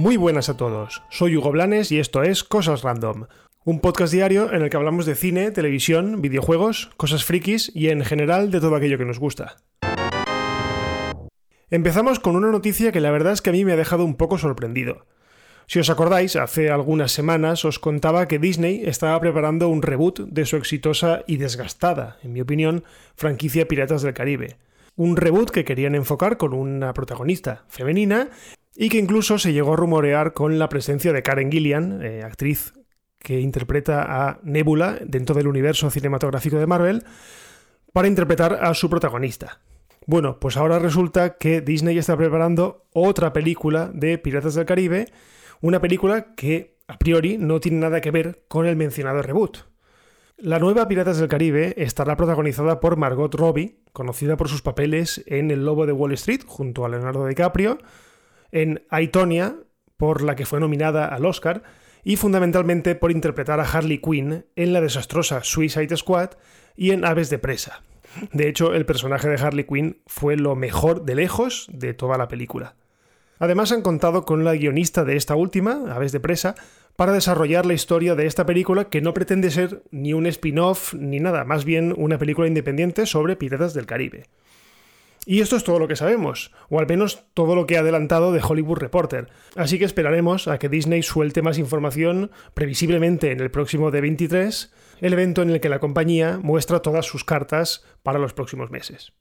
Muy buenas a todos, soy Hugo Blanes y esto es Cosas Random, un podcast diario en el que hablamos de cine, televisión, videojuegos, cosas frikis y en general de todo aquello que nos gusta. Empezamos con una noticia que la verdad es que a mí me ha dejado un poco sorprendido. Si os acordáis, hace algunas semanas os contaba que Disney estaba preparando un reboot de su exitosa y desgastada, en mi opinión, franquicia Piratas del Caribe. Un reboot que querían enfocar con una protagonista femenina y que incluso se llegó a rumorear con la presencia de Karen Gillian, eh, actriz que interpreta a Nebula dentro del universo cinematográfico de Marvel, para interpretar a su protagonista. Bueno, pues ahora resulta que Disney está preparando otra película de Piratas del Caribe, una película que a priori no tiene nada que ver con el mencionado reboot. La nueva Piratas del Caribe estará protagonizada por Margot Robbie, conocida por sus papeles en El Lobo de Wall Street junto a Leonardo DiCaprio, en Aitonia, por la que fue nominada al Oscar, y fundamentalmente por interpretar a Harley Quinn en la desastrosa Suicide Squad y en Aves de Presa. De hecho, el personaje de Harley Quinn fue lo mejor de lejos de toda la película. Además han contado con la guionista de esta última, Aves de Presa, para desarrollar la historia de esta película que no pretende ser ni un spin-off ni nada, más bien una película independiente sobre piratas del Caribe. Y esto es todo lo que sabemos, o al menos todo lo que ha adelantado de Hollywood Reporter. Así que esperaremos a que Disney suelte más información, previsiblemente en el próximo D23, el evento en el que la compañía muestra todas sus cartas para los próximos meses.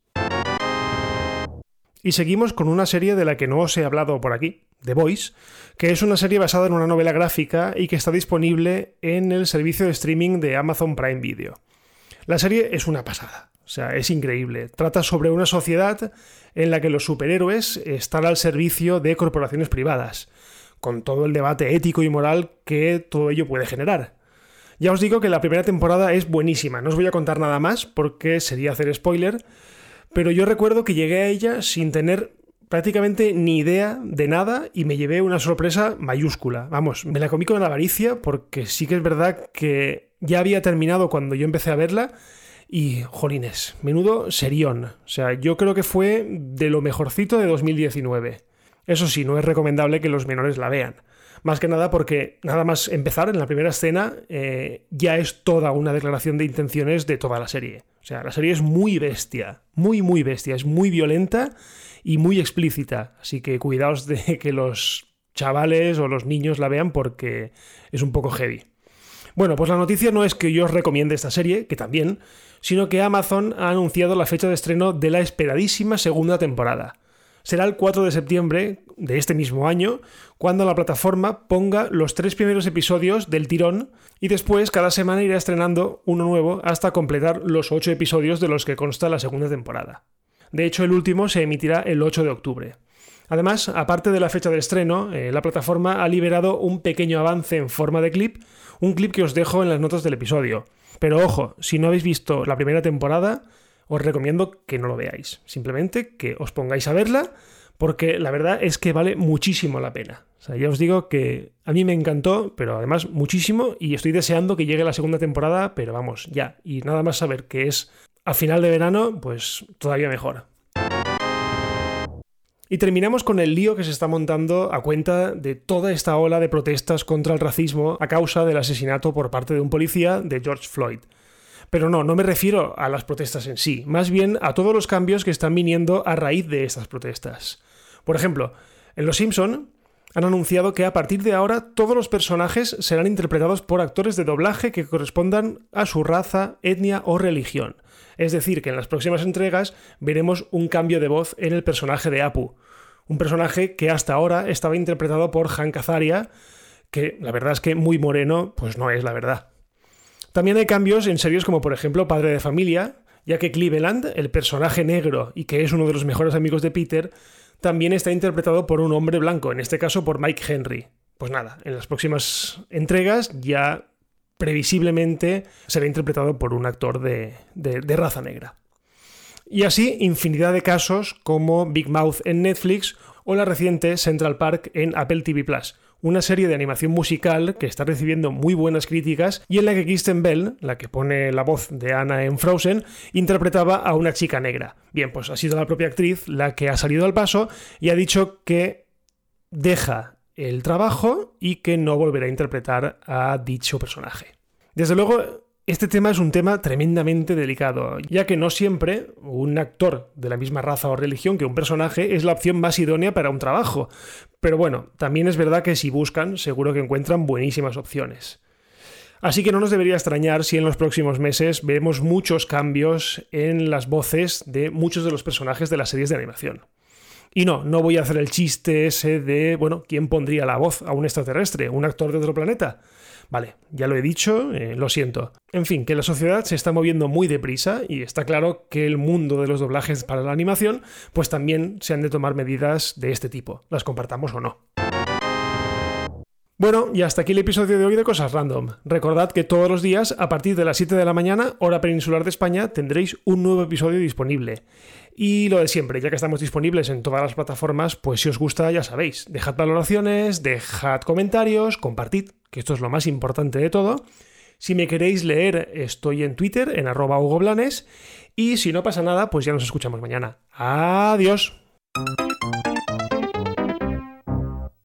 Y seguimos con una serie de la que no os he hablado por aquí, The Voice, que es una serie basada en una novela gráfica y que está disponible en el servicio de streaming de Amazon Prime Video. La serie es una pasada. O sea, es increíble. Trata sobre una sociedad en la que los superhéroes están al servicio de corporaciones privadas, con todo el debate ético y moral que todo ello puede generar. Ya os digo que la primera temporada es buenísima, no os voy a contar nada más porque sería hacer spoiler, pero yo recuerdo que llegué a ella sin tener prácticamente ni idea de nada y me llevé una sorpresa mayúscula. Vamos, me la comí con la avaricia porque sí que es verdad que ya había terminado cuando yo empecé a verla y, jolines, menudo serión. O sea, yo creo que fue de lo mejorcito de 2019. Eso sí, no es recomendable que los menores la vean. Más que nada porque nada más empezar en la primera escena eh, ya es toda una declaración de intenciones de toda la serie. Sea, la serie es muy bestia, muy, muy bestia, es muy violenta y muy explícita. Así que cuidaos de que los chavales o los niños la vean porque es un poco heavy. Bueno, pues la noticia no es que yo os recomiende esta serie, que también, sino que Amazon ha anunciado la fecha de estreno de la esperadísima segunda temporada. Será el 4 de septiembre de este mismo año, cuando la plataforma ponga los tres primeros episodios del tirón y después cada semana irá estrenando uno nuevo hasta completar los ocho episodios de los que consta la segunda temporada. De hecho, el último se emitirá el 8 de octubre. Además, aparte de la fecha de estreno, eh, la plataforma ha liberado un pequeño avance en forma de clip, un clip que os dejo en las notas del episodio. Pero ojo, si no habéis visto la primera temporada, os recomiendo que no lo veáis. Simplemente que os pongáis a verla, porque la verdad es que vale muchísimo la pena. Ya os digo que a mí me encantó, pero además muchísimo, y estoy deseando que llegue la segunda temporada, pero vamos, ya. Y nada más saber que es a final de verano, pues todavía mejor. Y terminamos con el lío que se está montando a cuenta de toda esta ola de protestas contra el racismo a causa del asesinato por parte de un policía de George Floyd. Pero no, no me refiero a las protestas en sí, más bien a todos los cambios que están viniendo a raíz de estas protestas. Por ejemplo, en Los Simpson han anunciado que a partir de ahora todos los personajes serán interpretados por actores de doblaje que correspondan a su raza, etnia o religión. Es decir, que en las próximas entregas veremos un cambio de voz en el personaje de Apu, un personaje que hasta ahora estaba interpretado por Hank Azaria, que la verdad es que muy moreno, pues no es la verdad. También hay cambios en series como por ejemplo Padre de Familia, ya que Cleveland, el personaje negro y que es uno de los mejores amigos de Peter, también está interpretado por un hombre blanco, en este caso por Mike Henry. Pues nada, en las próximas entregas ya previsiblemente será interpretado por un actor de, raza negra. Y así, infinidad de casos como Big Mouth en Netflix o la reciente Central Park en Apple TV Plus, una serie de animación musical que está recibiendo muy buenas críticas y en la que Kristen Bell, la que pone la voz de Anna en Frozen, interpretaba a una chica negra. Bien, pues ha sido la propia actriz la que ha salido al paso y ha dicho que deja el trabajo y que no volverá a interpretar a dicho personaje. Desde luego, este tema es un tema tremendamente delicado, ya que no siempre un actor de la misma raza o religión que un personaje es la opción más idónea para un trabajo. Pero bueno, también es verdad que si buscan, seguro que encuentran buenísimas opciones. Así que no nos debería extrañar si en los próximos meses vemos muchos cambios en las voces de muchos de los personajes de las series de animación. Y no, no voy a hacer el chiste ese de, bueno, ¿quién pondría la voz a un extraterrestre? ¿Un actor de otro planeta? Vale, ya lo he dicho, eh, lo siento. En fin, que la sociedad se está moviendo muy deprisa y está claro que el mundo de los doblajes para la animación, pues también se han de tomar medidas de este tipo, las compartamos o no. Bueno, y hasta aquí el episodio de hoy de Cosas Random. Recordad que todos los días, a partir de las 7 de la mañana, hora peninsular de España, tendréis un nuevo episodio disponible. Y lo de siempre, ya que estamos disponibles en todas las plataformas, pues si os gusta, ya sabéis, dejad valoraciones, dejad comentarios, compartid, que esto es lo más importante de todo. Si me queréis leer, estoy en Twitter, en arroba Hugo Blanes. Y si no pasa nada, pues ya nos escuchamos mañana. Adiós.